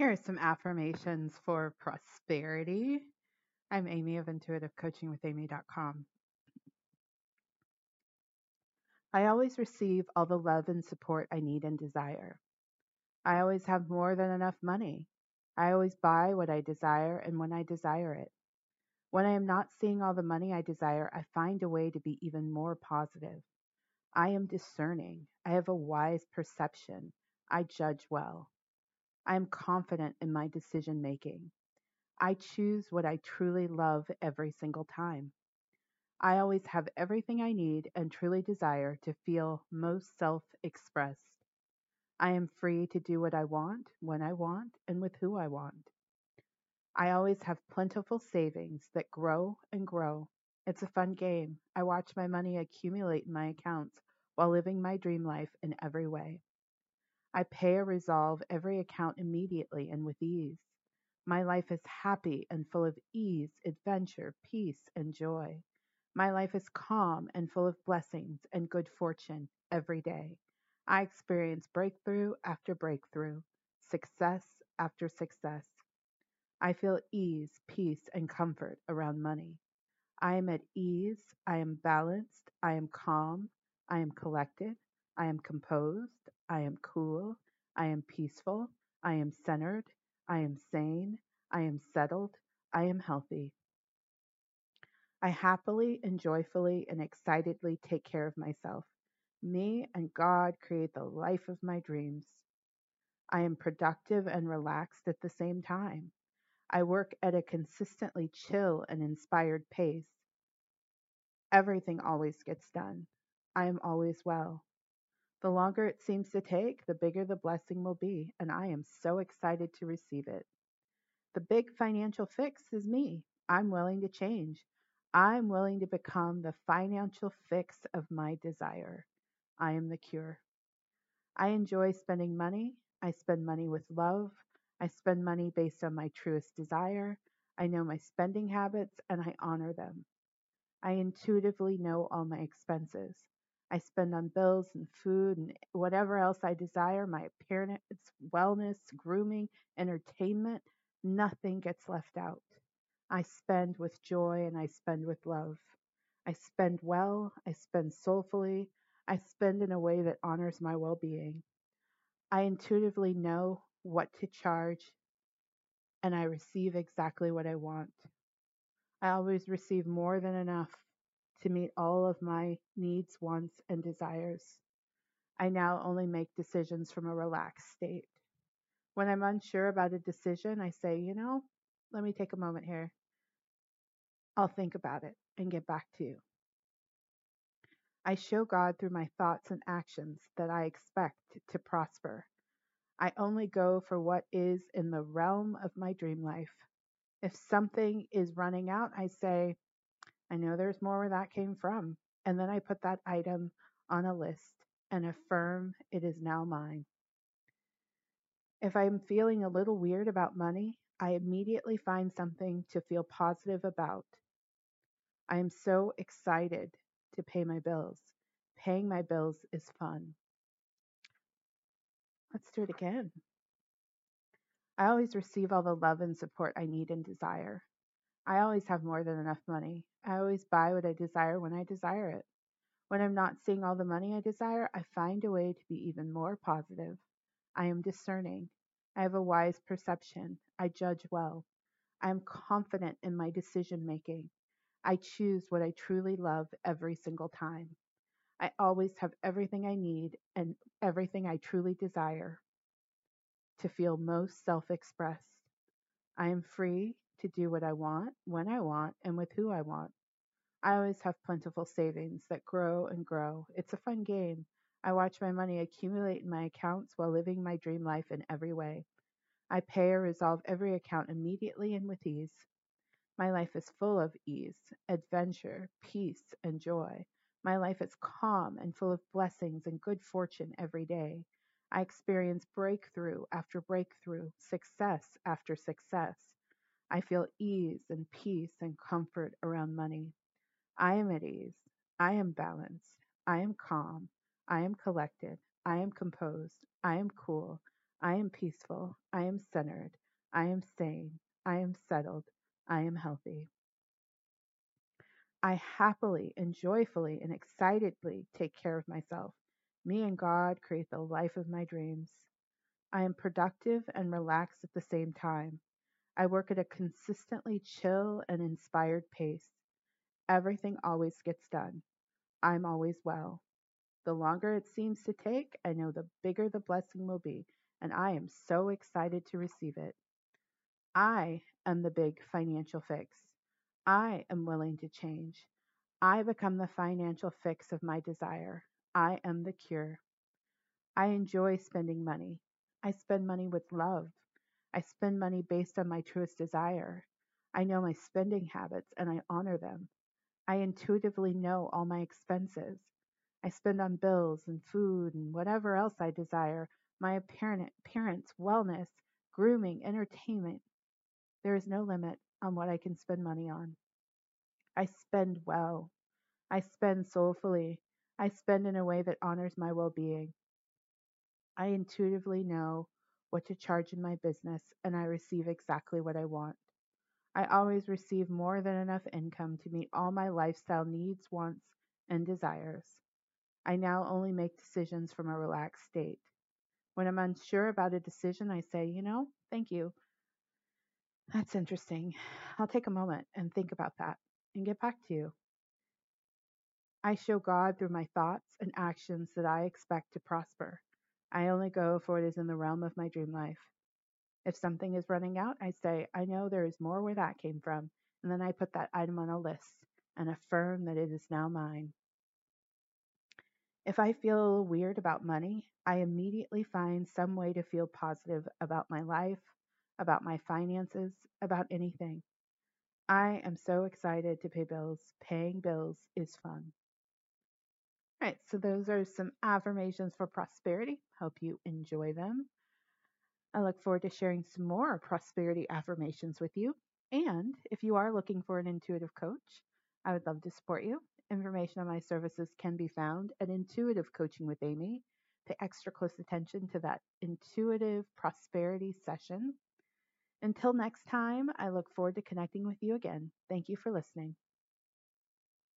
Here are some affirmations for prosperity. I'm Amy of intuitivecoachingwithamy.com. I always receive all the love and support I need and desire. I always have more than enough money. I always buy what I desire and when I desire it. When I am not seeing all the money I desire, I find a way to be even more positive. I am discerning. I have a wise perception. I judge well. I am confident in my decision making. I choose what I truly love every single time. I always have everything I need and truly desire to feel most self expressed. I am free to do what I want, when I want, and with who I want. I always have plentiful savings that grow and grow. It's a fun game. I watch my money accumulate in my accounts while living my dream life in every way. I pay or resolve every account immediately and with ease. My life is happy and full of ease, adventure, peace, and joy. My life is calm and full of blessings and good fortune every day. I experience breakthrough after breakthrough, success after success. I feel ease, peace, and comfort around money. I am at ease, I am balanced, I am calm, I am collected, I am composed, I am cool, I am peaceful, I am centered, I am sane, I am settled, I am healthy. I happily and joyfully and excitedly take care of myself. Me and God create the life of my dreams. I am productive and relaxed at the same time. I work at a consistently chill and inspired pace. Everything always gets done. I am always well. The longer it seems to take, the bigger the blessing will be, and I am so excited to receive it. The big financial fix is me. I'm willing to change. I'm willing to become the financial fix of my desire. I am the cure. I enjoy spending money. I spend money with love. I spend money based on my truest desire. I know my spending habits and I honor them. I intuitively know all my expenses. I spend on bills and food and whatever else I desire, my appearance, wellness, grooming, entertainment. Nothing gets left out. I spend with joy and I spend with love. I spend well. I spend soulfully. I spend in a way that honors my well being. I intuitively know what to charge and I receive exactly what I want. I always receive more than enough to meet all of my needs, wants, and desires. I now only make decisions from a relaxed state. When I'm unsure about a decision, I say, you know, let me take a moment here. I'll think about it and get back to you. I show God through my thoughts and actions that I expect to prosper. I only go for what is in the realm of my dream life. If something is running out, I say, I know there's more where that came from. And then I put that item on a list and affirm it is now mine. If I'm feeling a little weird about money, I immediately find something to feel positive about. I am so excited to pay my bills. Paying my bills is fun. Let's do it again. I always receive all the love and support I need and desire. I always have more than enough money. I always buy what I desire when I desire it. When I'm not seeing all the money I desire, I find a way to be even more positive. I am discerning. I have a wise perception. I judge well. I am confident in my decision making. I choose what I truly love every single time. I always have everything I need and everything I truly desire to feel most self expressed. I am free to do what I want, when I want, and with who I want. I always have plentiful savings that grow and grow. It's a fun game. I watch my money accumulate in my accounts while living my dream life in every way. I pay or resolve every account immediately and with ease. My life is full of ease, adventure, peace, and joy. My life is calm and full of blessings and good fortune every day. I experience breakthrough after breakthrough, success after success. I feel ease and peace and comfort around money. I am at ease. I am balanced. I am calm. I am collected. I am composed. I am cool. I am peaceful. I am centered. I am sane. I am settled. I am healthy. I happily and joyfully and excitedly take care of myself. Me and God create the life of my dreams. I am productive and relaxed at the same time. I work at a consistently chill and inspired pace. Everything always gets done. I'm always well. The longer it seems to take, I know the bigger the blessing will be, and I am so excited to receive it. I am the big financial fix. I am willing to change. I become the financial fix of my desire. I am the cure. I enjoy spending money. I spend money with love. I spend money based on my truest desire. I know my spending habits and I honor them. I intuitively know all my expenses. I spend on bills and food and whatever else I desire, my apparent appearance, wellness, grooming, entertainment. There is no limit on what I can spend money on. I spend well. I spend soulfully. I spend in a way that honors my well being. I intuitively know what to charge in my business and I receive exactly what I want. I always receive more than enough income to meet all my lifestyle needs, wants, and desires. I now only make decisions from a relaxed state. When I'm unsure about a decision, I say, you know, thank you. That's interesting. I'll take a moment and think about that and get back to you. I show God through my thoughts and actions that I expect to prosper. I only go for what is in the realm of my dream life. If something is running out, I say, I know there is more where that came from. And then I put that item on a list and affirm that it is now mine. If I feel weird about money, I immediately find some way to feel positive about my life, about my finances, about anything. I am so excited to pay bills. Paying bills is fun. All right, so those are some affirmations for prosperity. Hope you enjoy them. I look forward to sharing some more prosperity affirmations with you. And if you are looking for an intuitive coach, I would love to support you. Information on my services can be found at Intuitive Coaching with Amy. Pay extra close attention to that intuitive prosperity session. Until next time, I look forward to connecting with you again. Thank you for listening.